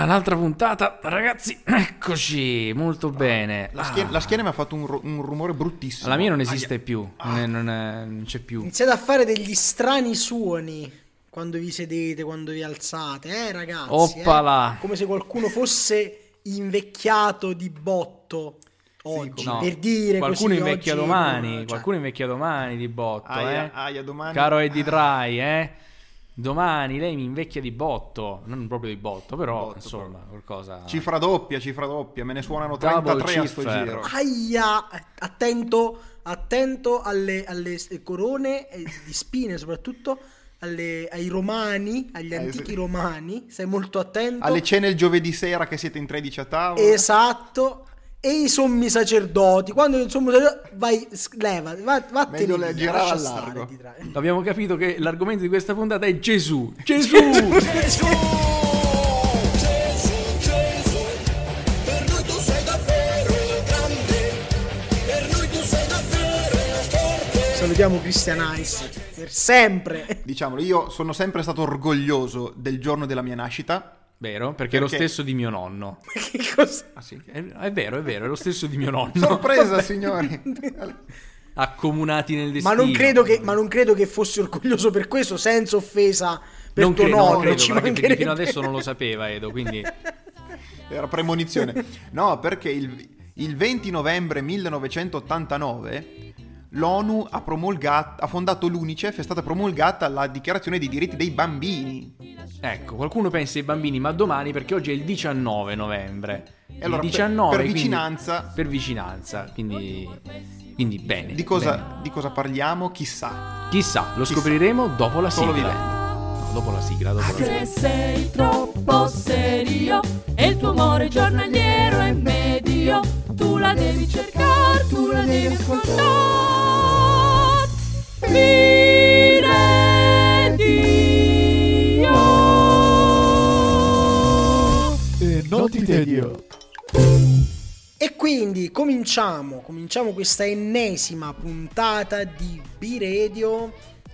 Ah, un'altra puntata, ragazzi. Eccoci, molto bene. La, schiena, Ah, la schiena mi ha fatto un, ru- un rumore bruttissimo. la mia non esiste Aia. più, non, è- non è- non c'è più. Iniziate a fare degli strani suoni quando vi sedete, quando vi alzate, eh ragazzi. Oppala. eh? Come se qualcuno fosse invecchiato di botto oggi. No, Per dire qualcuno così, invecchia oggi, domani, cioè, qualcuno invecchia domani di botto, Aia, eh. aia, domani. Caro Eddie Dry, eh. Domani lei mi invecchia di botto, non proprio di botto, però Botto, insomma, qualcosa Cifra doppia, cifra doppia, me ne suonano Double 33 a sto giro. Aia, attento, attento alle, alle corone eh, di spine soprattutto. alle- ai romani, agli Eh, antichi romani, stai molto attento. Alle cene il giovedì sera che siete in 13 a tavola. Esatto. E i sommi sacerdoti. Quando il sommo sacerdote, vai, leva, va, vattene Meglio via, lascia stare tra- Abbiamo capito che l'argomento di questa puntata è Gesù. Gesù! Gesù, Gesù, Gesù, per lui tu sei davvero grande, per lui tu sei davvero forte. Salutiamo Christian Ice per sempre. Diciamolo, io sono sempre stato orgoglioso del giorno della mia nascita. Vero? Perché è lo Perché? stesso di mio nonno. che cosa? Ah sì. È, è vero, è vero, è lo stesso di mio nonno. Sorpresa, signori. Accomunati nel destino. Ma non, credo che, ma non credo che fossi orgoglioso per questo, senza offesa per non tuo credo, non nonno. credo, ci perché fino adesso non lo sapeva Edo, quindi Era premonizione. No, perché il, il 20 novembre 1989 l'ONU ha, promulgato, ha fondato l'UNICEF, è stata promulgata la dichiarazione dei diritti dei bambini. ecco, qualcuno pensa ai bambini, ma domani perché oggi è il 19 novembre. E allora, il per- 19 per quindi- vicinanza- per vicinanza, quindi quindi bene. Di cosa, bene. di cosa parliamo? Chissà. Chissà, lo Chissà. scopriremo dopo la Solo sigla. vivendo. Dopo la sigla, dopo la sigla. Se sei troppo serio e il tuo amore giornaliero è medio, tu la devi cercare, tu la devi ascoltare. Mire Dio. E non ti tedio. E quindi cominciamo, cominciamo questa ennesima puntata di B-Radio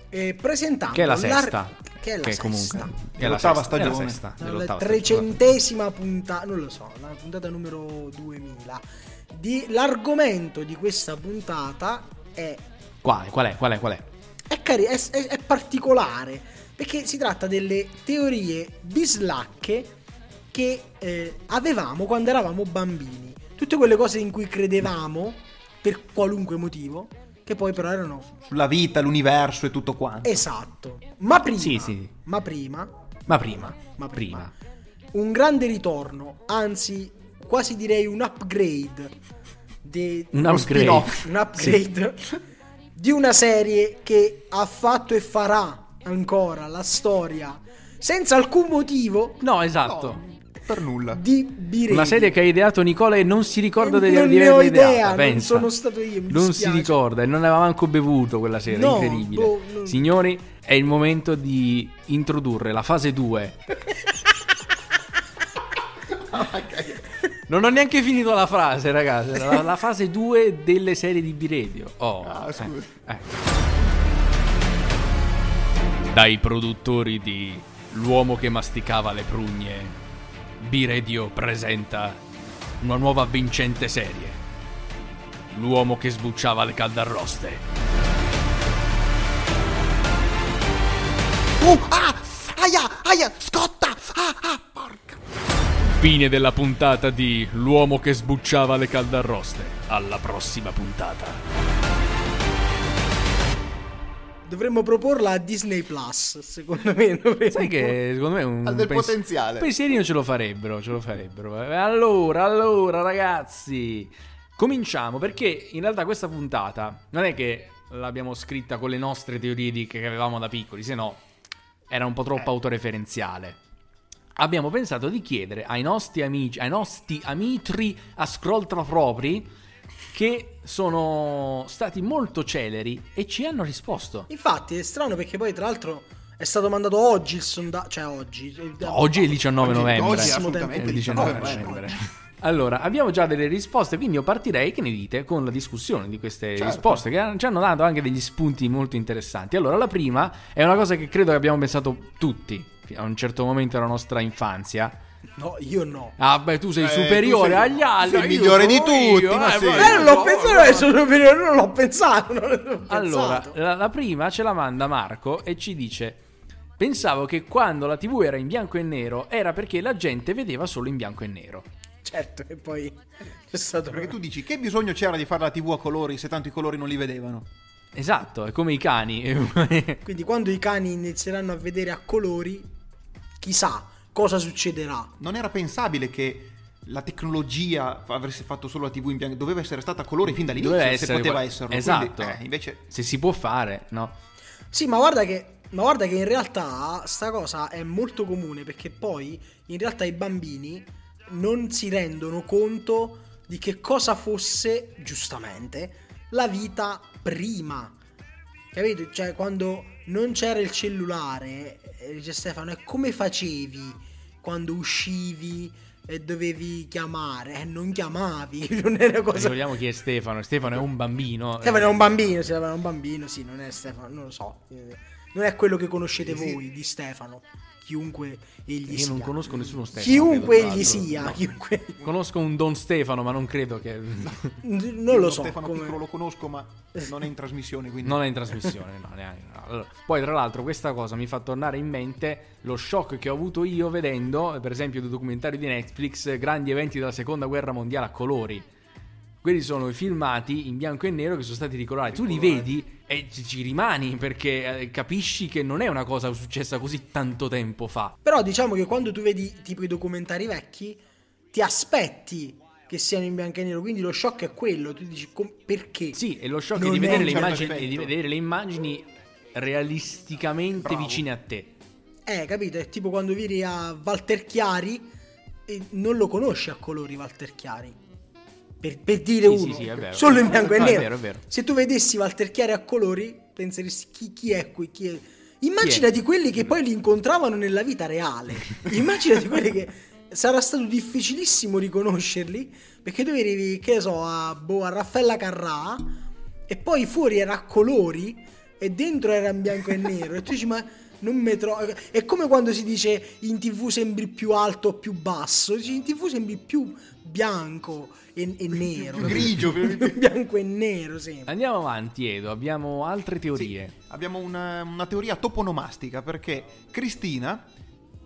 eh, presentando Che è la sesta. Che è la sesta. comunque è la Dell'ottava sesta, è la stagione. sesta, la trecentesima puntata, non lo so, la puntata numero 2000. Di, l'argomento di questa puntata è, Quale, qual è, qual è, qual è? è, cari- è- è- è particolare perché si tratta delle teorie bislacche che eh, avevamo quando eravamo bambini. Tutte quelle cose in cui credevamo per qualunque motivo, che poi però erano Sulla vita, l'universo e tutto quanto. esatto. Ma prima, Sì, sì. ma prima Ma prima, ma prima. un grande ritorno, anzi quasi direi un upgrade, de- Un upgrade. un upgrade di una serie che ha fatto e farà ancora la storia senza alcun motivo No, esatto. No, per nulla. di Biredi. Una serie che ha ideato Nicola e non si ricorda di, Non di ne ho ideata, idea, non pensa. sono stato io, mi Non si dispiace. ricorda e non aveva manco bevuto quella sera, No, incredibile. boh, no. Signori, è il momento di introdurre la fase 2. Non ho neanche finito la frase, ragazzi. La, la fase 2 delle serie di B-Radio. Oh, Ah, scusa. eh, ecco. Dai produttori di L'uomo che masticava le prugne, B-Radio presenta una nuova vincente serie. L'uomo che sbucciava le caldarroste. Uh, ah, aia, aia, scotta. Ah, ah, porca. Fine della puntata di L'uomo che sbucciava le caldarroste. Alla prossima puntata. Dovremmo proporla a Disney Plus, secondo me. dovremmo- Sai che secondo me un Ha del potenziale. pensierino ce lo farebbero, ce lo farebbero. Eh, Allora, allora ragazzi, cominciamo perché in realtà questa puntata non è che l'abbiamo scritta con le nostre teorie di- che avevamo da piccoli, se no era un po' troppo autoreferenziale. Abbiamo pensato di chiedere ai nostri amici, ai nostri amici ascolta propri che sono stati molto celeri e ci hanno risposto. Infatti è strano perché poi tra l'altro è stato mandato oggi il sondaggio, cioè oggi. Oggi è il 19 Oggi- novembre. oggi è È assolutamente il il 19 19 novembre. Allora, abbiamo già delle risposte, quindi io partirei, che ne dite, con la discussione di queste Certo. risposte, che ci hanno dato anche degli spunti molto interessanti. Allora, la prima è una cosa che credo che abbiamo pensato tutti, a un certo momento della nostra infanzia, No, io no. Ah, beh, tu sei Eh, superiore tu sei- agli altri. sei io migliore di sono tutti, io, ma eh, sì. ma- Eh, non l'ho no, pensato, no, adesso non l'ho pensato. Non l'ho Allora, pensato. la, la prima ce la manda Marco e ci dice: Pensavo che quando la TV era in bianco e nero era perché la gente vedeva solo in bianco e nero. Certo, e poi c'è stato Perché tu dici che bisogno c'era di fare la TV a colori se tanto i colori non li vedevano? Esatto, è come i cani. Quindi quando i cani inizieranno a vedere a colori, chissà cosa succederà. Non era pensabile che la tecnologia avesse fatto solo la TV in bianco, doveva essere stata a colori fin dall'inizio, Doveva se essere poteva esserlo. Esatto. Quindi, eh, invece Se si può fare, no? Sì, ma guarda che ma guarda che in realtà sta cosa è molto comune perché poi in realtà i bambini non si rendono conto di che cosa fosse giustamente la vita prima. Capito? Cioè, quando non c'era il cellulare, eh, dice Stefano, e come facevi quando uscivi e dovevi chiamare? Eh, non chiamavi, non era cosa. Ricordiamo chi è Stefano. Stefano è un bambino. Stefano è un bambino, Stefano è un bambino, sì, non è Stefano, non lo so. eh, Non è quello che conoscete Sì. voi di Stefano, chiunque egli Io sia. non conosco nessuno Stefano. Chiunque credo, egli sia, No. chiunque... Conosco un Don Stefano, ma non credo che. Non lo so. Stefano come- Piccolo lo conosco, ma non è in trasmissione, quindi Non è in trasmissione, no, neanche. no. Allora, poi, tra l'altro, questa cosa mi fa tornare in mente lo shock che ho avuto io vedendo, per esempio, il documentario di Netflix, Grandi eventi della seconda guerra mondiale a colori. Quelli sono i filmati in bianco e nero che sono stati ricolorati. Tu li vedi e ci, rimani perché eh, capisci che non è una cosa successa così tanto tempo fa. Però diciamo che quando tu vedi tipo i documentari vecchi, ti aspetti che siano in bianco e nero, quindi lo shock è quello, tu dici com- perché? Sì, e lo shock Non è di vedere, le immagini, effetto. di vedere le immagini realisticamente Bravo. vicine a te. Eh, capito? È tipo quando viri a Walter Chiari e non lo conosci a colori Walter Chiari. Per, per dire Sì, uno, sì, sì, vero. solo in bianco e No, è nero. vero, è vero. Se tu vedessi Walter Chiari a colori, penseresti chi, chi è qui? Chi è? Immaginati quelli che poi li incontravano nella vita reale. Immaginati quelli che sarà stato difficilissimo riconoscerli perché tu eri, che so, a, boh, a Raffaella Carrà e poi fuori era a colori e dentro era in bianco e nero e tu dici ma non mi trovo è come quando si dice in tv sembri più alto o più basso in tv sembri più bianco e, e nero più grigio, più- bianco e nero sembra Andiamo avanti, Edo. Abbiamo altre Sì, teorie. abbiamo una, una teoria toponomastica perché Cristina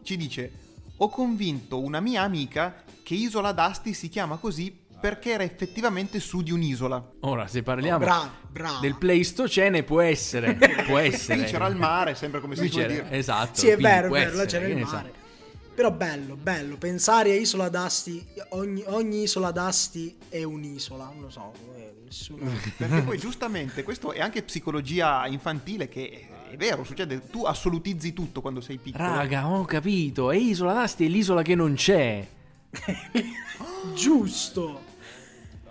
ci dice ho convinto una mia amica che Isola d'Asti si chiama così perché era effettivamente su di un'isola. Ora, se parliamo bravo bravo del Pleistocene, può essere. Può essere. lì c'era il mare, sempre come si dire. Esatto. sì è vero è vero là c'era il mare però bello bello pensare a Isola d'Asti ogni, ogni isola d'Asti è un'isola non lo so eh, nessuno Perché poi giustamente questo è anche psicologia infantile che è, è vero, succede, tu assolutizzi tutto quando sei piccolo. Raga, ho capito. E Isola d'Asti è l'isola che non c'è. giusto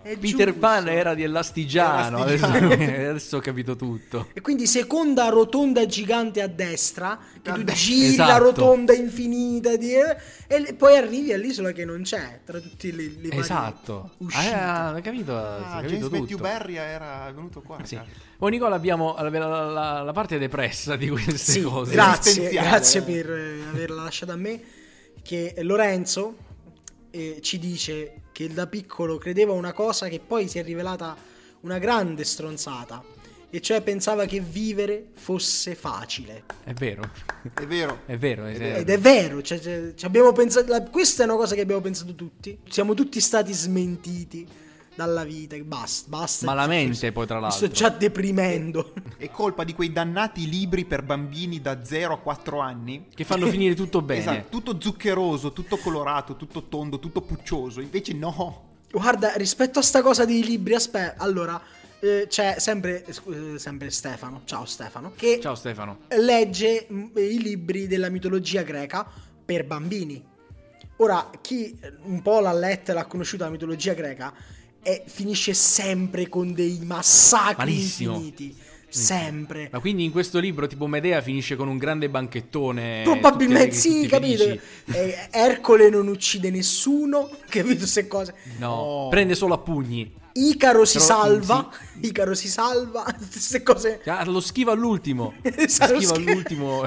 È Peter giusto. Pan era di Elastigiano. Adesso, Elastigiano. adesso ho capito tutto. E quindi seconda rotonda gigante a destra, che A tu giri Esatto. la rotonda infinita di- e poi arrivi all'isola che non c'è, tra tutti le, le Esatto. uscite. Ah, hai capito, Ah, hai James capito Matthew tutto. Berry era venuto qua. Sì. cazzo. Oh Nicola, abbiamo la, la- la- la parte depressa di queste Sì, cose. grazie, grazie per eh, averla lasciata a me. Che Lorenzo eh, ci dice che da piccolo credeva una cosa che poi si è rivelata una grande stronzata. E cioè pensava che vivere fosse facile. È vero. È vero. È vero. è vero. Ed è vero, cioè, cioè, ci abbiamo pensato, la- questa è una cosa che abbiamo pensato tutti. Siamo tutti stati smentiti dalla vita. Basta, basta. Malamente, poi, tra Mi l'altro. sto già deprimendo. È colpa di quei dannati libri per bambini da 0 a 4 anni. Che fanno finire tutto bene. Esatto, tutto zuccheroso, tutto colorato, tutto tondo, tutto puccioso. Invece no. Guarda, rispetto a sta cosa dei libri, aspetta, allora, eh, c'è sempre, eh, eh, sempre Stefano, ciao Stefano, che Ciao Stefano. legge mm, i libri della mitologia greca per bambini. Ora, chi un po' l'ha letta e l'ha conosciuta la mitologia greca, eh, finisce sempre con dei massacri Malissimo. infiniti. Sempre. Ma quindi in questo libro tipo Medea finisce con un grande banchettone. Probabilmente sì, capito? Eh, Ercole non uccide nessuno, capito queste cose. No, prende solo a pugni. Icaro si Però, salva, Icaro si salva, queste cose. Ah, lo schiva all'ultimo. Lo schiva schi- all'ultimo.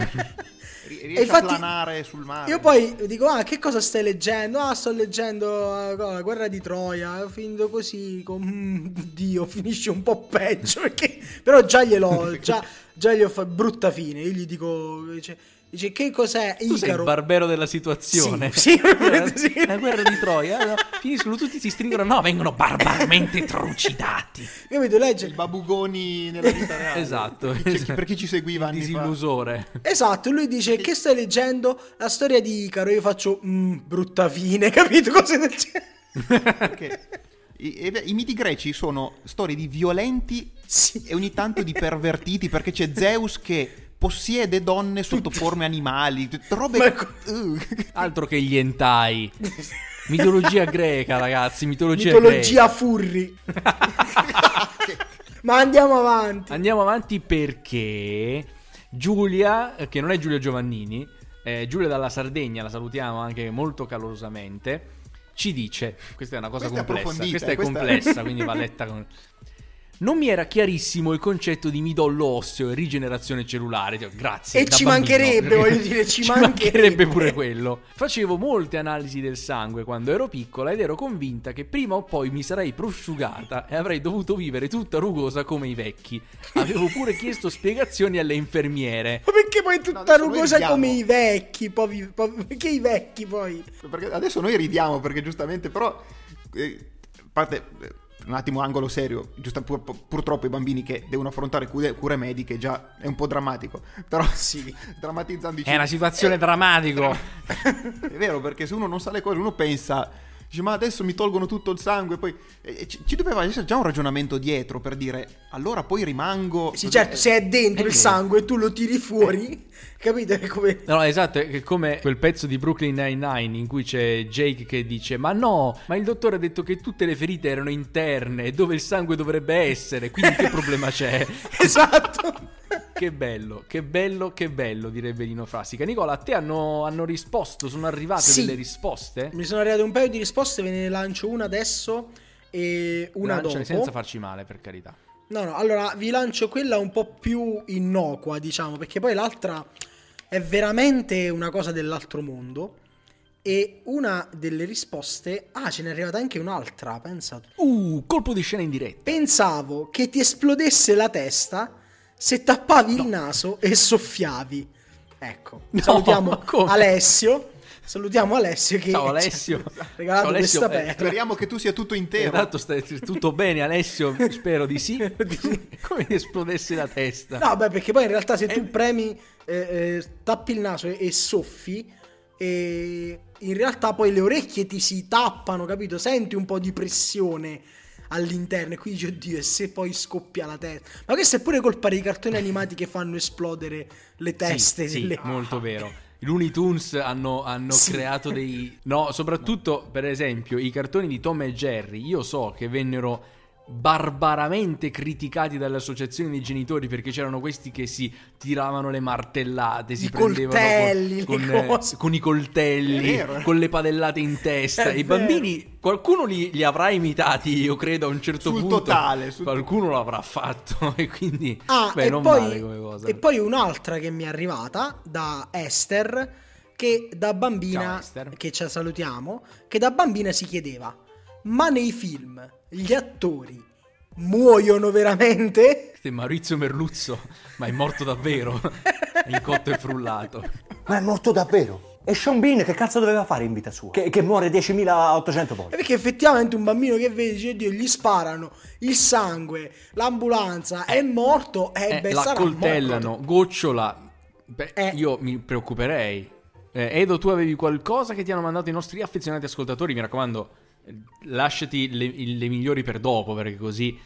Riesce infatti- a planare sul mare. Io poi dico, ah, che cosa stai leggendo? Ah, sto leggendo eh, la guerra di Troia. Ho finito così, con... mm, Dio, finisce un po' peggio. Perché... Però già gliel'ho, già, già gli ho fatto brutta fine. Io gli dico, dice, dice che cos'è Tu sei il Icaro? barbero della situazione. Sì, sì, la, sì. la guerra di Troia. no, finiscono tutti, si stringono. No, vengono barbaramente trucidati. Capito? Legge... il babugoni nella vita reale. Esatto. Per chi, per chi ci seguiva anni fa. disillusore. Esatto, lui dice che stai leggendo la storia di Icaro. Io faccio, "Mm, brutta fine, capito? Cose del genere. Perché i, i miti greci sono storie di violenti Sì. e ogni tanto di pervertiti perché c'è Zeus che possiede donne sotto forme animali, robe... Ma co- Uh. Altro che gli entai. Mitologia greca, ragazzi. Mitologia, Mitologia greca. furri. Ma andiamo avanti. Andiamo avanti perché Giulia, eh, che non è Giulia Giovannini, è Giulia dalla Sardegna, la salutiamo anche molto calorosamente, ci dice, questa è una cosa Questa è complessa, approfondita, questa è questa- complessa, quindi va letta con... Non mi era chiarissimo il concetto di midollo osseo e rigenerazione cellulare. Grazie. E ci bambino, mancherebbe, voglio dire, ci mancherebbe. pure quello. Facevo molte analisi del sangue quando ero piccola ed ero convinta che prima o poi mi sarei prosciugata e avrei dovuto vivere tutta rugosa come i vecchi. Avevo pure chiesto spiegazioni alle infermiere. Ma perché poi No, tutta noi rugosa come i vecchi? povi- povi- perché i vecchi poi? Perché adesso noi ridiamo perché giustamente però... eh, a parte... un attimo angolo serio, giusto, pur- purtroppo i bambini che devono affrontare cure, cure mediche già è un po' drammatico, però Sì. drammatizzando È una situazione drammatica. È vero, perché se uno non sa le cose, uno pensa, dice, ma adesso mi tolgono tutto il sangue, poi e- e ci, ci doveva essere già un ragionamento dietro per dire, allora poi rimango... Sì, certo, se è dentro È il vero. sangue e tu lo tiri fuori, capito? È come... No, no, esatto, è come quel pezzo di Brooklyn Nine-Nine in cui c'è Jake che dice Ma no, ma il dottore ha detto che tutte le ferite erano interne, dove il sangue dovrebbe essere, quindi che problema c'è? Esatto. Che bello, che bello, che bello, direbbe Lino Frassica. Nicola, a te hanno, hanno risposto, sono arrivate Sì. delle risposte? Mi sono arrivate un paio di risposte, ve ne lancio una adesso e una Lanciale dopo. senza farci male, per carità. No, no, allora vi lancio quella un po' più innocua, diciamo, perché poi l'altra è veramente una cosa dell'altro mondo. E una delle risposte... Ah, ce n'è arrivata anche un'altra, pensa. Uh, colpo di scena in diretta. Pensavo che ti esplodesse la testa se tappavi il naso e soffiavi. Ecco, No, salutiamo? Alessio. Salutiamo Alessio che Ciao, Alessio. regalato Ciao, Alessio. questa Eh. Speriamo che tu sia tutto intero. Esatto, stai tutto bene Alessio? Spero di sì. Come ti esplodesse la testa. No, beh, perché poi in realtà se tu Eh. premi, eh, eh, tappi il naso e, e soffi, e in realtà poi le orecchie ti si tappano, capito? Senti un po' di pressione all'interno e quindi dici, oddio, e se poi scoppia la testa? Ma questo è pure colpa dei cartoni animati che fanno esplodere le teste. Sì, sì, delle- molto vero. I Looney Tunes hanno, hanno Sì. creato dei... No, soprattutto, per esempio, i cartoni di Tom e Jerry, io so che vennero barbaramente criticati dalle associazioni dei genitori perché c'erano questi che si tiravano le martellate, si I prendevano coltelli, con, le con, eh, con i coltelli, vero. con le padellate in testa. È I vero. bambini, qualcuno li, li avrà imitati, io credo, a un certo Sul punto. totale, sul- Qualcuno l'avrà fatto e quindi... Ah, beh, e, non poi, male come cosa. e poi un'altra che mi è arrivata da Esther, che da bambina, Ciao, che ci salutiamo, che da bambina si chiedeva, ma nei film gli attori muoiono veramente? È Maurizio Merluzzo, ma è morto davvero. È in cotto e frullato. Ma è morto davvero? E Sean Bean che cazzo doveva fare in vita sua? Che, che muore 10.800 E volte. perché effettivamente un bambino che vede, dice, Dio, gli sparano il sangue, l'ambulanza, è morto, e Eh, beh, la coltellano, morto. gocciola. Beh, Eh. io mi preoccuperei. Eh, Edo, tu avevi qualcosa che ti hanno mandato i nostri affezionati ascoltatori? Mi raccomando, eh, lasciati le, le migliori per dopo, perché così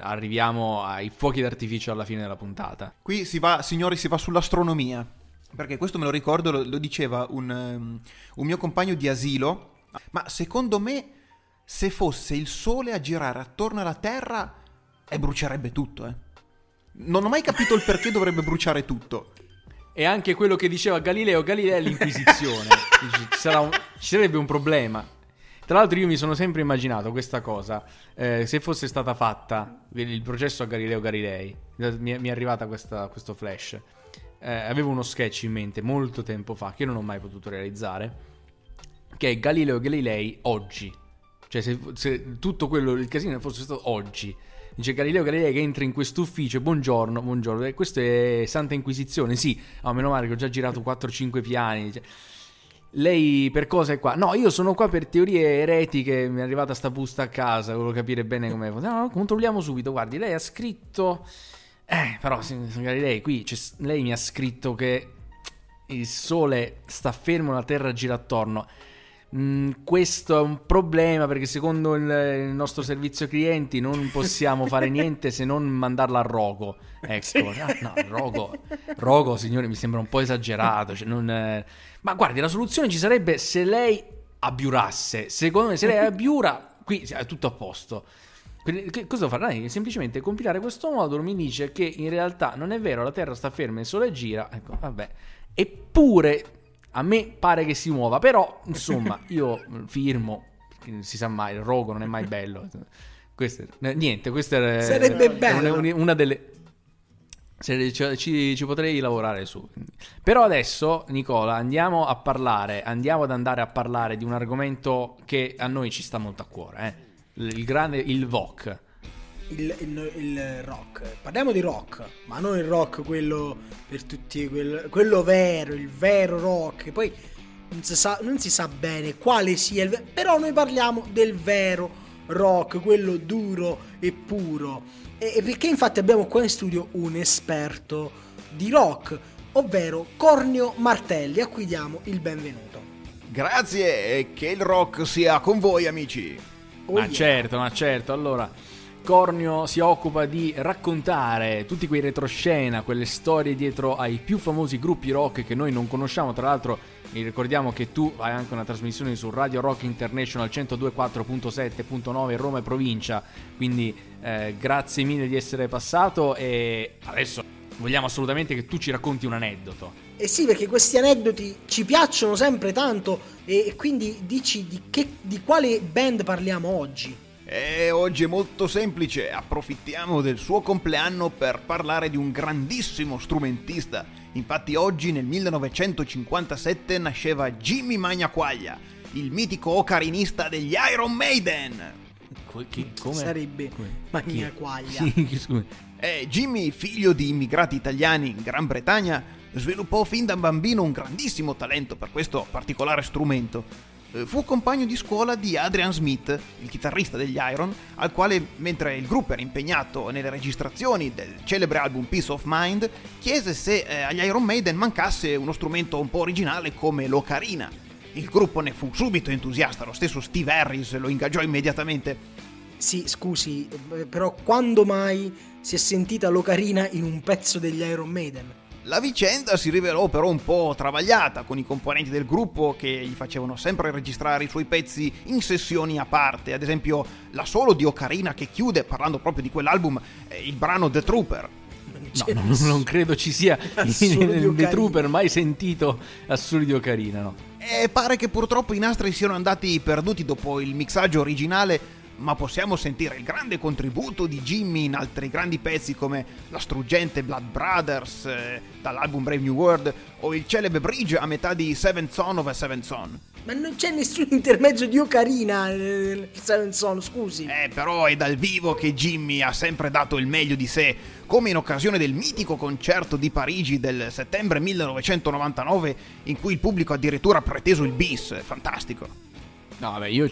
arriviamo ai fuochi d'artificio alla fine della puntata. Qui si va, signori, si va sull'astronomia. Perché questo me lo ricordo, lo, lo diceva un, ehm, un mio compagno di asilo. Ma secondo me, se fosse il Sole a girare attorno alla Terra, eh, brucierebbe tutto, eh. Non ho mai capito il perché dovrebbe bruciare tutto. E anche quello che diceva Galileo Galilei all'Inquisizione. Dici, ci, sarà un- ci sarebbe un problema. Tra l'altro io mi sono sempre immaginato questa cosa, eh, se fosse stata fatta il processo a Galileo Galilei, mi mi è arrivata questa- questo flash. eh, avevo uno sketch in mente molto tempo fa che io non ho mai potuto realizzare, che è Galileo Galilei oggi. Cioè se, se tutto quello, il casino fosse stato oggi. Dice Galileo Galilei che entra in questo ufficio, buongiorno, buongiorno, e questo è Santa Inquisizione, sì, oh, meno male che ho già girato 4-5 piani. Dice, lei per cosa è qua? No, io sono qua per teorie eretiche. Mi è arrivata sta busta a casa. Volevo capire bene come. No, no, controlliamo subito. Guardi, lei ha scritto. Eh, però, magari lei qui. c'è- lei mi ha scritto che il sole sta fermo, la terra gira attorno. Mm, questo è un problema perché secondo il, il nostro servizio clienti non possiamo fare niente se non mandarla a rogo. Ecco, Ah, no, rogo, rogo, signore, mi sembra un po' esagerato. cioè non, eh. Ma guardi, la soluzione ci sarebbe se lei abbiurasse. Secondo me, se lei abbiura, qui è tutto a posto. Che cosa? Dai, semplicemente compilare questo modulo mi dice che in realtà non è vero, la Terra sta ferma e il Sole gira. Ecco, vabbè. Eppure a me pare che si muova, però insomma, io firmo, si sa mai, il rogo non è mai bello. Questo niente, questa è Sarebbe bello. una, una delle ci, ci- ci potrei lavorare su. Però adesso, Nicola, andiamo a parlare, andiamo ad andare a parlare di un argomento che a noi ci sta molto a cuore, eh. il grande, il VOC. Il, il- il rock. Parliamo di rock, ma non il rock quello per tutti, quel- quello vero, il vero rock. Poi non si sa, non si sa bene quale sia il ve- però noi parliamo del vero rock, quello duro e puro. E, e perché infatti abbiamo qua in studio un esperto di rock, ovvero Cornio Martelli, a cui diamo il benvenuto. Grazie e che il rock sia con voi amici. Oh ma yeah. certo, ma certo. Allora, Cornio si occupa di raccontare tutti quei retroscena, quelle storie dietro ai più famosi gruppi rock che noi non conosciamo. Tra l'altro, vi ricordiamo che tu hai anche una trasmissione su Radio Rock International 102.4.7.9 Roma e provincia. Quindi, eh, grazie mille di essere passato. E adesso vogliamo assolutamente che tu ci racconti un aneddoto. Eh sì, perché questi aneddoti ci piacciono sempre tanto e quindi dici di, che, di quale band parliamo oggi. E oggi è molto semplice, approfittiamo del suo compleanno per parlare di un grandissimo strumentista. Infatti oggi nel 1957 nasceva Jimmy Magnaquaglia, il mitico ocarinista degli Iron Maiden. come? Sarebbe Come? Chi? Quaglia. Chi? Scusi. E Jimmy, figlio di immigrati italiani in Gran Bretagna, sviluppò fin da bambino un grandissimo talento per questo particolare strumento. Eh, Fu compagno di scuola di Adrian Smith, il chitarrista degli Iron, al quale, mentre il gruppo era impegnato nelle registrazioni del celebre album Peace of Mind, chiese se eh, agli Iron Maiden mancasse uno strumento un po' originale come l'ocarina. Il gruppo ne fu subito entusiasta, lo stesso Steve Harris lo ingaggiò immediatamente. Sì, scusi, eh, però quando mai si è sentita l'ocarina in un pezzo degli Iron Maiden? La vicenda si rivelò però un po' travagliata con i componenti del gruppo che gli facevano sempre registrare i suoi pezzi in sessioni a parte, ad esempio la solo di Ocarina che chiude, parlando proprio di quell'album, è il brano The Trooper. No, non, non credo ci sia in The. Trooper mai sentito assolo di Ocarina, no? E pare che purtroppo i nastri siano andati perduti dopo il mixaggio originale, ma possiamo sentire il grande contributo di Jimmy in altri grandi pezzi come la struggente Blood Brothers eh, dall'album Brave New World o il celebre bridge a metà di Seventh Son of a Seventh Son. Ma non c'è nessun intermezzo di ocarina nel Seven Son, scusi. Eh, però è dal vivo che Jimmy ha sempre dato il meglio di sé, come in occasione del mitico concerto di Parigi del settembre 1999, in cui il pubblico addirittura ha preteso il bis. Fantastico. No, vabbè, io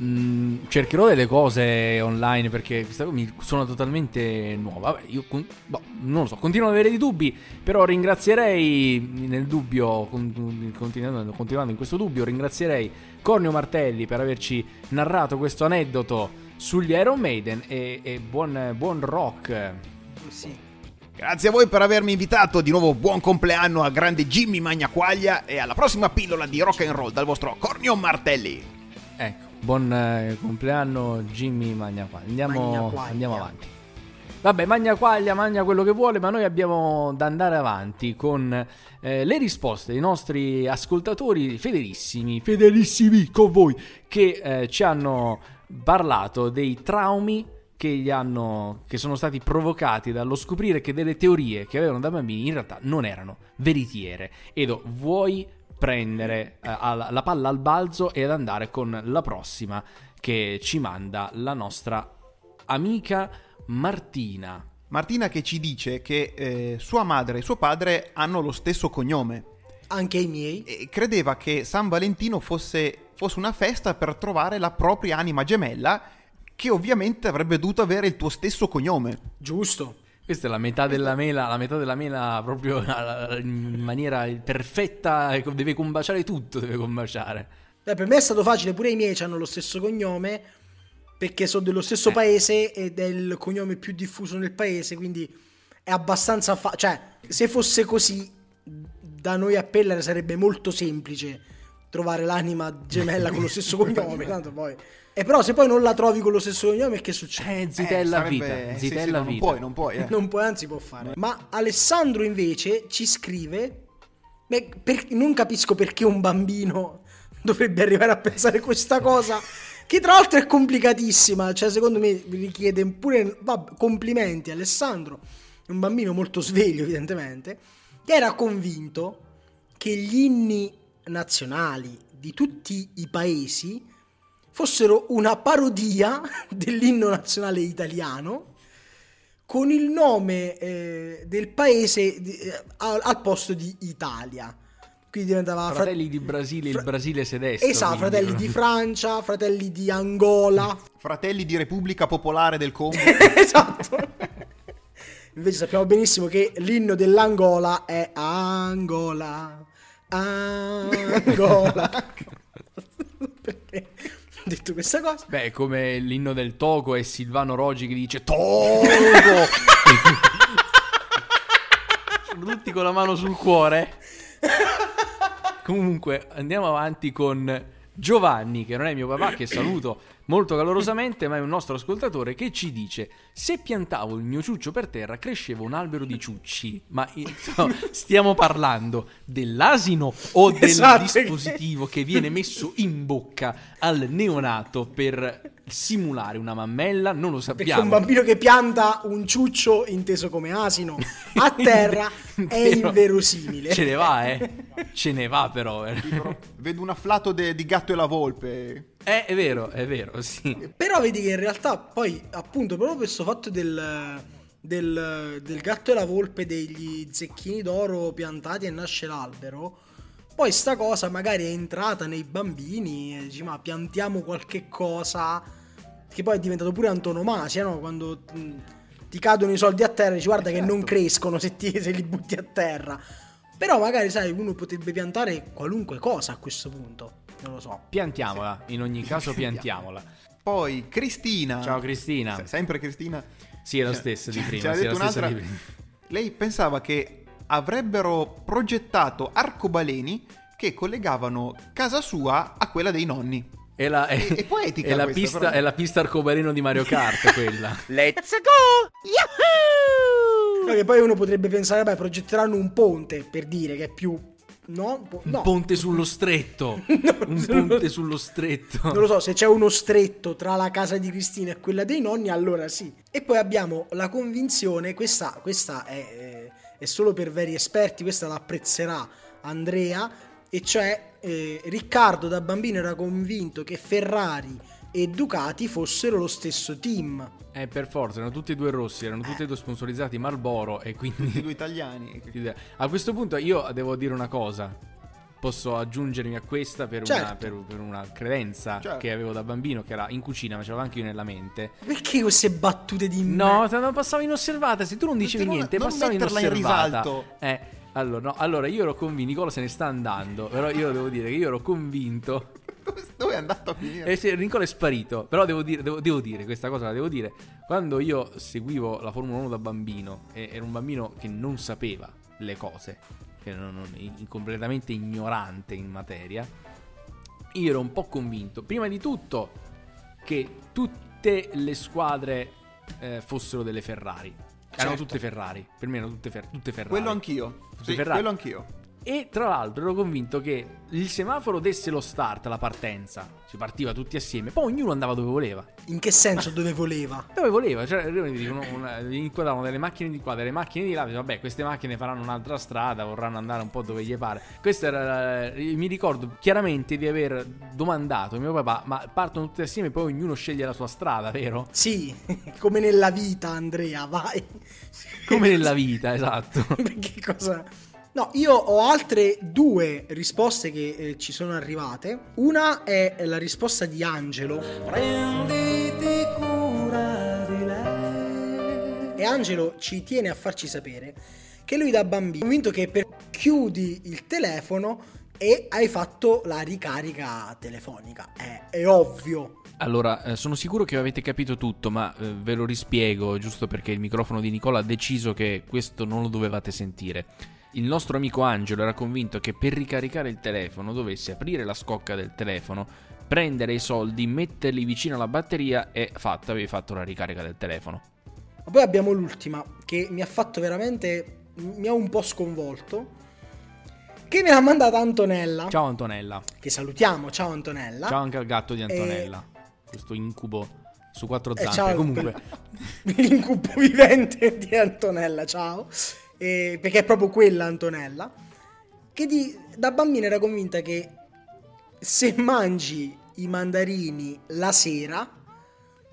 mm, cercherò delle cose online perché questa cosa mi suona totalmente nuova. Vabbè, io con- boh, non lo so, continuo ad avere dei dubbi, però ringrazierei nel dubbio, con- continuando, continuando in questo dubbio, ringrazierei Cornio Martelli per averci narrato questo aneddoto sugli Iron Maiden e, e buon, buon rock. Sì. Grazie a voi per avermi invitato. Di nuovo buon compleanno a grande Jimmy Magnaquaglia e alla prossima pillola di rock and roll dal vostro Cornio Martelli. Ecco, buon eh, compleanno Jimmy Magnaquaglia. Andiamo, Magnaquaglia. andiamo avanti. Vabbè, Magnaquaglia, mangia quello che vuole, ma noi abbiamo da andare avanti con eh, le risposte dei nostri ascoltatori fedelissimi, fedelissimi con voi, che eh, ci hanno parlato dei traumi che, gli hanno, che sono stati provocati dallo scoprire che delle teorie che avevano da bambini in realtà non erano veritiere. Edo, vuoi prendere eh, al- la palla al balzo ed andare con la prossima che ci manda la nostra amica Martina. Martina che ci dice che eh, sua madre e suo padre hanno lo stesso cognome Anche i miei. e credeva che San Valentino fosse, fosse una festa per trovare la propria anima gemella che ovviamente avrebbe dovuto avere il tuo stesso cognome. Giusto. Questa è la metà della mela, la metà della mela proprio in maniera perfetta, deve combaciare tutto, deve combaciare. Beh, per me è stato facile, pure i miei hanno lo stesso cognome, perché sono dello stesso Eh. paese ed è il cognome più diffuso nel paese, quindi è abbastanza fa- cioè, se fosse così, da noi a Pellere sarebbe molto semplice trovare l'anima gemella con lo stesso cognome, tanto poi... E però se poi non la trovi con lo stesso cognome, che succede? Eh, zitella Eh, vita, sarebbe- sì, sì, zitella vita. Non puoi, non puoi. eh. Non può, anzi può fare. Ma Alessandro invece ci scrive, beh, per- non capisco perché un bambino dovrebbe arrivare a pensare questa cosa, che tra l'altro è complicatissima, cioè secondo me richiede pure, vabbè, complimenti Alessandro, un bambino molto sveglio evidentemente, che era convinto che gli inni nazionali di tutti i paesi fossero una parodia dell'inno nazionale italiano con il nome eh, del paese di- eh, al, al posto di Italia. Quindi diventava fra- Fratelli di Brasile, fra- il Brasile sedestro. Esatto, quindi. fratelli di Francia, fratelli di Angola. Fratelli di Repubblica Popolare del Congo. esatto. Invece sappiamo benissimo che l'inno dell'Angola è Angola. Angola. Perché ho detto questa cosa? Beh, come l'inno del Togo è Silvano Roggi che dice Togo! Sono tutti con la mano sul cuore. Comunque, andiamo avanti con Giovanni, che non è mio papà, che saluto molto calorosamente, ma è un nostro ascoltatore che ci dice: Se piantavo il mio ciuccio per terra, cresceva un albero di ciucci. Ma insomma, stiamo parlando dell'asino o del Esatto. dispositivo che viene messo in bocca al neonato per simulare una mammella? Non lo Perché sappiamo. un bambino che pianta un ciuccio inteso come asino a terra è Vero. inverosimile. Ce ne va, eh. Ce ne va, però. eh. Vedo un afflato de- di gatto e la volpe. Eh, è vero, è vero, sì. Però vedi che in realtà poi, appunto, proprio questo fatto del, del, del gatto e la volpe, degli zecchini d'oro piantati e nasce l'albero, poi sta cosa magari è entrata nei bambini e dici ma piantiamo qualche cosa, che poi è diventato pure antonomasia, no? Quando mh, ti cadono i soldi a terra dici guarda che non crescono se, ti- se li butti a terra. Però magari, sai, uno potrebbe piantare qualunque cosa a questo punto, non lo so. Piantiamola, in ogni caso piantiamola. Poi Cristina. Ciao Cristina. Se- Sempre Cristina. Sì, è lo Ce- stesso di ce- prima. sì, un'altra. di prima. Lei pensava che avrebbero progettato arcobaleni che collegavano casa sua a quella dei nonni. È la, è, È- è poetica è la questa, pista, però. è la pista arcobaleno di Mario Kart quella. Let's go! Yahoo! No, che poi uno potrebbe pensare, beh, progetteranno un ponte per dire che è più. No, Po- no. Un ponte sullo stretto. un ponte sullo stretto. Non lo so, se c'è uno stretto tra la casa di Cristina e quella dei nonni, allora sì. E poi abbiamo la convinzione, questa, questa è, è solo per veri esperti, questa la apprezzerà Andrea, e cioè eh, Riccardo da bambino era convinto che Ferrari e Ducati fossero lo stesso team. Eh, per forza, erano tutti e due rossi, erano tutti e due sponsorizzati Marlboro e quindi... due italiani. A questo punto io devo dire una cosa. Posso aggiungermi a questa per, una, Certo. per, per una credenza Certo. che avevo da bambino, che era in cucina, ma ce l'avevo anche io nella mente. Perché queste battute di No, me- te non passava inosservata. Se tu non dicevi non- niente, non passava metterla in inosservata. risalto. Eh, allora, no, allora io ero convinto. Nicola se ne sta andando. Però io devo dire che io ero convinto. Dove, è andato a finire? E se Nicola è sparito. Però devo dire, devo, devo dire questa cosa, la devo dire. Quando io seguivo la Formula 1 da bambino, e ero un bambino che non sapeva le cose, che non, non- completamente ignorante in materia, io ero un po' convinto, prima di tutto, che tutte le squadre eh, fossero delle Ferrari. Erano Certo. tutte Ferrari. Per me erano tutte, Fer- tutte Ferrari. Quello anch'io. Tutte Sì, Ferrari. quello anch'io. E tra l'altro ero convinto che il semaforo desse lo start alla partenza, si partiva tutti assieme, poi ognuno andava dove voleva. In che senso dove voleva? Dove voleva, cioè dicono, una, inquadravano delle macchine di qua, delle macchine di là, vabbè queste macchine faranno un'altra strada, vorranno andare un po' dove gli pare. Questo era, mi ricordo chiaramente di aver domandato a mio papà, ma partono tutti assieme e poi ognuno sceglie la sua strada, vero? Sì, come nella vita Andrea, vai. Come nella vita, esatto. Perché cosa... No, io ho altre due risposte che eh, ci sono arrivate. Una è la risposta di Angelo. Prenditi cura di lei. E Angelo ci tiene a farci sapere che lui da bambino è convinto che per chiudi il telefono e hai fatto la ricarica telefonica. È, è ovvio. Allora, eh, sono sicuro che avete capito tutto, ma eh, ve lo rispiego giusto perché il microfono di Nicola ha deciso che questo non lo dovevate sentire. Il nostro amico Angelo era convinto che per ricaricare il telefono dovesse aprire la scocca del telefono, prendere i soldi, metterli vicino alla batteria e fatta, avevi fatto la ricarica del telefono. Ma poi abbiamo l'ultima che mi ha fatto veramente. mi ha un po' sconvolto. Che me l'ha mandata Antonella. Ciao Antonella. Che salutiamo, ciao Antonella. Ciao anche al gatto di Antonella. Questo incubo su quattro Eh, zampe. ciao, Comunque, L'incubo vivente di Antonella, ciao. Eh, perché è proprio quella Antonella. Che di- da bambina era convinta che se mangi i mandarini la sera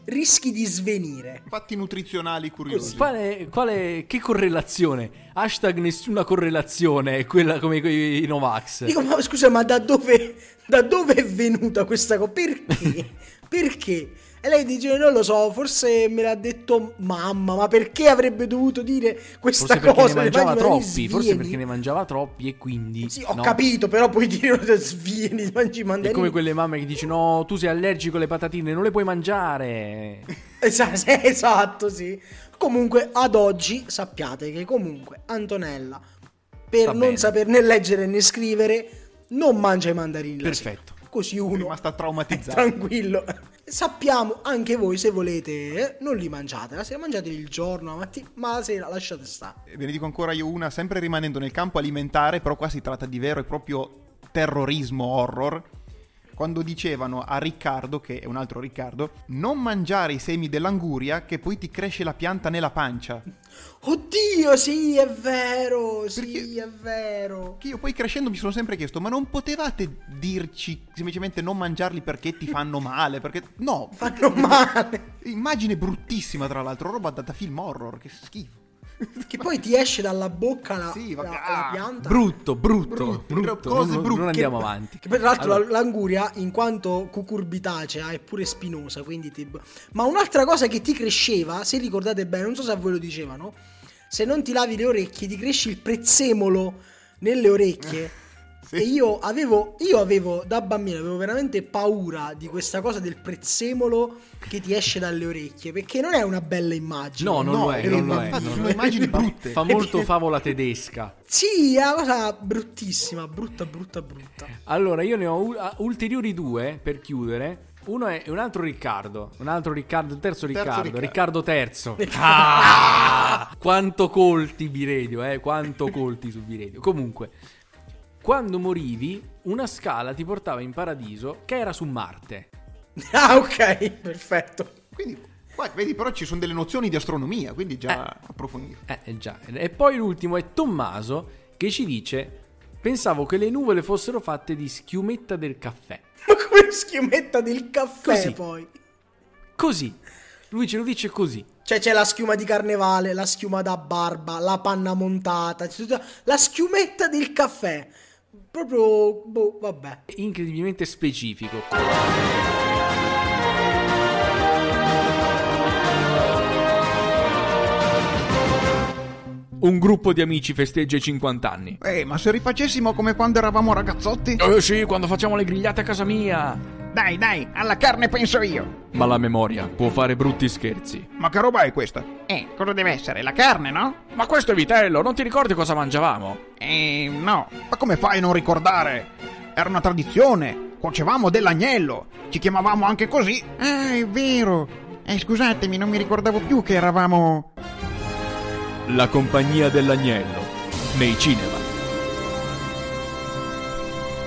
rischi di svenire. Fatti nutrizionali curiosi. quale, quale- che correlazione? Hashtag nessuna correlazione è quella come i Novax. Dico, ma scusa, ma da dove, da dove è venuta questa cosa? Perché? perché? E lei dice, non lo so, forse me l'ha detto mamma, ma perché avrebbe dovuto dire questa Forse perché cosa? ne mangiava mangi mandarini troppi, forse perché ne mangiava troppi e quindi... Sì, ho no? capito, però puoi dire svieni, mangi i È mandarini. come quelle mamme che dicono no, tu sei allergico alle patatine, non le puoi mangiare. Esatto, sì. Comunque, ad oggi sappiate che comunque Antonella, per Sta non bene. saper né leggere né scrivere, non mangia i mandarini. Perfetto. Così È uno rimasta è traumatizzata. tranquillo. Sappiamo anche voi se volete, non li mangiate. La sera mangiate il giorno, la mattina, ma la sera lasciate stare. Ve ne dico ancora io una, sempre rimanendo nel campo alimentare, però qua si tratta di vero e proprio terrorismo horror. Quando dicevano a Riccardo, che è un altro Riccardo, non mangiare i semi dell'anguria che poi ti cresce la pianta nella pancia. Oddio, sì, è vero, sì, Perché- è vero. Che io poi crescendo mi sono sempre chiesto, ma non potevate dirci semplicemente non mangiarli perché ti fanno male? Perché no, Fanno male. immagine bruttissima tra l'altro, roba da, da film horror, che schifo. Che poi ti esce dalla bocca la, Sì, la- vabbè, la ah, pianta. Brutto, brutto, Brutto, brutto. cose non, brutte. non andiamo Che- avanti. Che poi tra l'altro Allora, la- l'anguria, in quanto cucurbitacea, è pure spinosa, quindi ti... Ma un'altra cosa che ti cresceva, se ricordate bene, non so se a voi lo dicevano, se non ti lavi le orecchie ti cresce il prezzemolo nelle orecchie. Sì. E io avevo, io avevo, da bambino, avevo veramente paura di questa cosa del prezzemolo che ti esce dalle orecchie, perché non è una bella immagine. No, non No, lo è, non lo è. infatti non sono lo è. immagini brutte. Fa molto favola tedesca. Sì, è una cosa bruttissima, brutta, brutta, brutta. Allora, io ne ho u- ulteriori due per chiudere. Uno è un altro Riccardo, un altro Riccardo, un terzo Riccardo, Riccardo. Riccardo terzo. Ah! quanto colti Biredio, eh, quanto colti su Biredio. Comunque, quando morivi, una scala ti portava in paradiso che era su Marte. Ah, ok, perfetto. Quindi, qua, vedi, però ci sono delle nozioni di astronomia, quindi già approfondire. Eh, eh, già. E poi l'ultimo è Tommaso che ci dice: Pensavo che le nuvole fossero fatte di schiumetta del caffè. Ma come schiumetta del caffè Così. poi? Così. Lui ce lo dice così. Cioè c'è la schiuma di carnevale, la schiuma da barba, la panna montata, la schiumetta del caffè. Proprio, boh, vabbè. Incredibilmente specifico. Un gruppo di amici festeggia i 50 anni. Eh, ma se rifacessimo come quando eravamo ragazzotti? Eh sì, quando facciamo le grigliate a casa mia. Dai, dai, alla carne penso io. Ma la memoria può fare brutti scherzi. Ma che roba è questa? Eh, cosa deve essere? La carne, no? Ma questo è vitello, non ti ricordi cosa mangiavamo? Eh, no. Ma come fai a non ricordare? Era una tradizione. Cuocevamo dell'agnello. Ci chiamavamo anche così. Ah, è vero. Eh, scusatemi, non mi ricordavo più che eravamo... La compagnia dell'agnello. Nei cinema.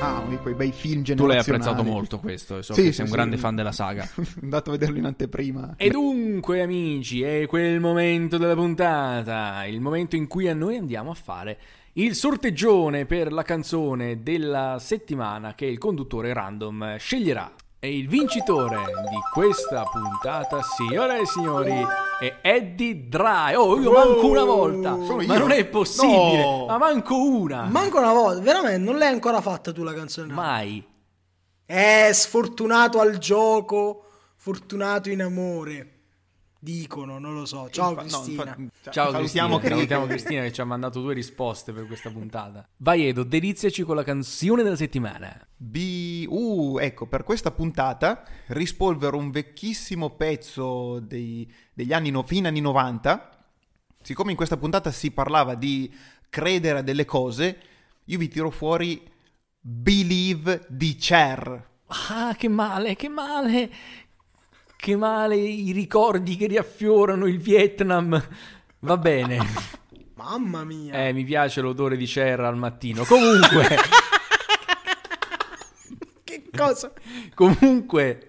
Ah, uno di quei bei film Tu generazionali. l'hai apprezzato molto questo, so Sì, che sì, sei un sì. grande fan della saga. Andato a vederlo in anteprima. E dunque, amici, è quel momento della puntata, il momento in cui a noi andiamo a fare il sorteggione per la canzone della settimana che il conduttore random sceglierà. E il vincitore di questa puntata, signore e signori, è Eddie Dry. Oh, io manco una volta. Sono Ma io? non è possibile. No. Ma manco una. Manco una volta, veramente, non l'hai ancora fatta tu la canzone. Mai. Eh, sfortunato al gioco, fortunato in amore. Dicono, non lo so. Ciao Infa- no, Cristina. infa- Ciao salutiamo Cristina, salutiamo. Cristina che ci ha mandato due risposte per questa puntata. Vai Edo, deliziaci con la canzone della settimana. B... Uh, ecco, per questa puntata rispolvero un vecchissimo pezzo dei- degli anni, no- fine anni 90. Siccome in questa puntata si parlava di credere a delle cose, io vi tiro fuori Believe di Cher. Ah, che male, che male. Che male i ricordi che riaffiorano il Vietnam. Va bene. Mamma mia. Eh, mi piace l'odore di Cher al mattino. Comunque, Che cosa? comunque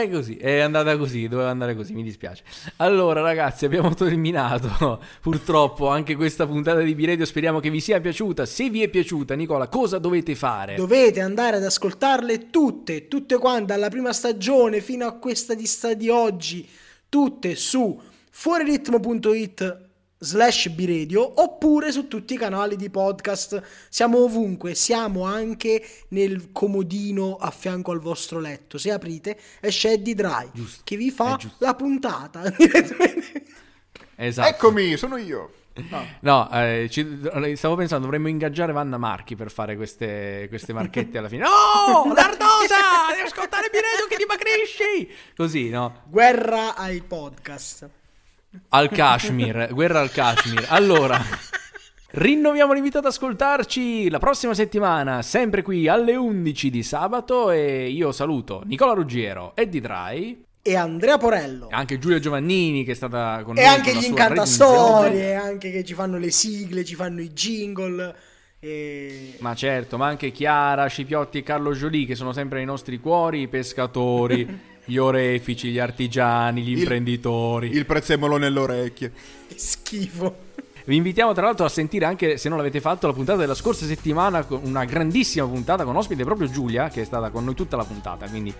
è così, è andata così, doveva andare così, mi dispiace. Allora, ragazzi, abbiamo terminato purtroppo anche questa puntata di Biredio. Speriamo che vi sia piaciuta. Se vi è piaciuta, Nicola, cosa dovete fare? Dovete andare ad ascoltarle tutte, tutte quante, dalla prima stagione fino a questa di sta di oggi, tutte su fuoriritmo.it slash biradio oppure su tutti i canali di podcast. Siamo ovunque, siamo anche nel comodino a fianco al vostro letto. Se aprite esce Eddie Dry Giusto, che vi fa la puntata. Esatto. Eccomi, sono io. No. No, eh, ci- stavo pensando, dovremmo ingaggiare Vanna Marchi per fare queste, queste marchette alla fine. No! Lardosa! Devi ascoltare Biredio che dimagrisci! Così, no? Guerra ai podcast. Al Kashmir, guerra al Kashmir. Allora, rinnoviamo l'invito ad ascoltarci la prossima settimana, sempre qui alle 11 di sabato. E io saluto Nicola Ruggiero, Eddie Dry, E Andrea Porello. anche Giulia Giovannini che è stata con E noi. anche con la gli incantastorie, anche che ci fanno le sigle, ci fanno i jingle. E... Ma certo, ma anche Chiara, Scipiotti e Carlo Jolie che sono sempre nei nostri cuori, i pescatori, gli orefici, gli artigiani, gli Il- imprenditori. Il prezzemolo nelle orecchie. Che schifo. Vi invitiamo tra l'altro a sentire anche, se non l'avete fatto, la puntata della scorsa settimana, con una grandissima puntata con ospite proprio Giulia, che è stata con noi tutta la puntata, quindi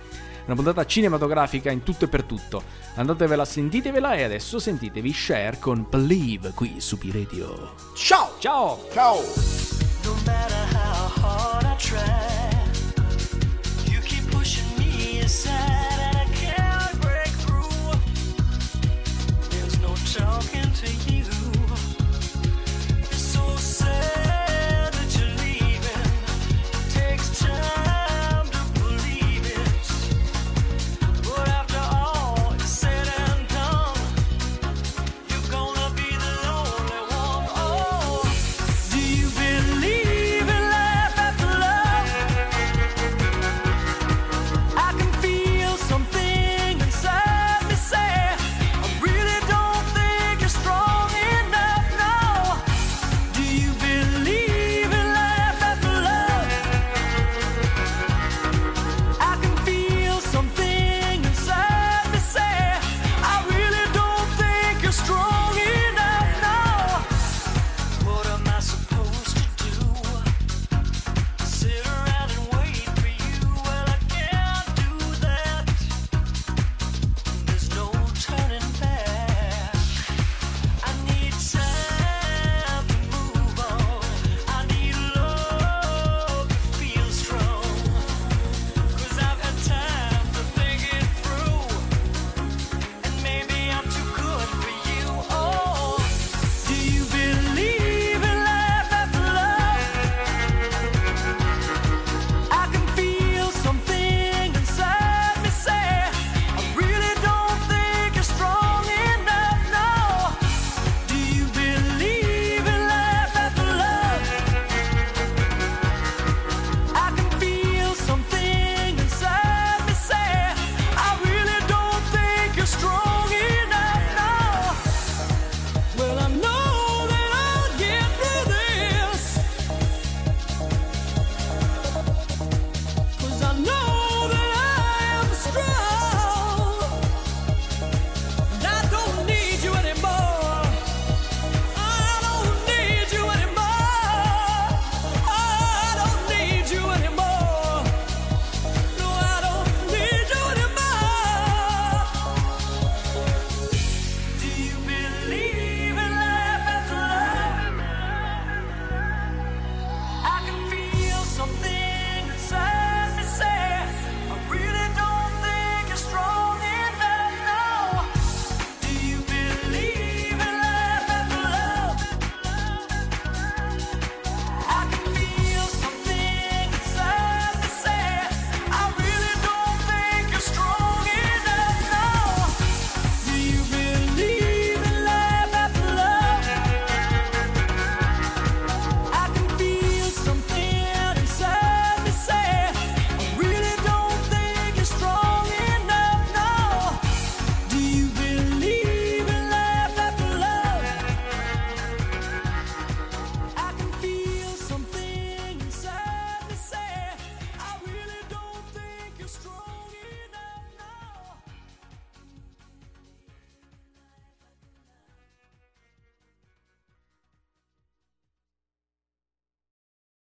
una puntata cinematografica in tutto e per tutto. Andatevela, sentitevela e adesso sentitevi Share con Believe qui su P-Radio. Ciao! Ciao! Ciao! No matter how hard I try, you keep pushing me aside.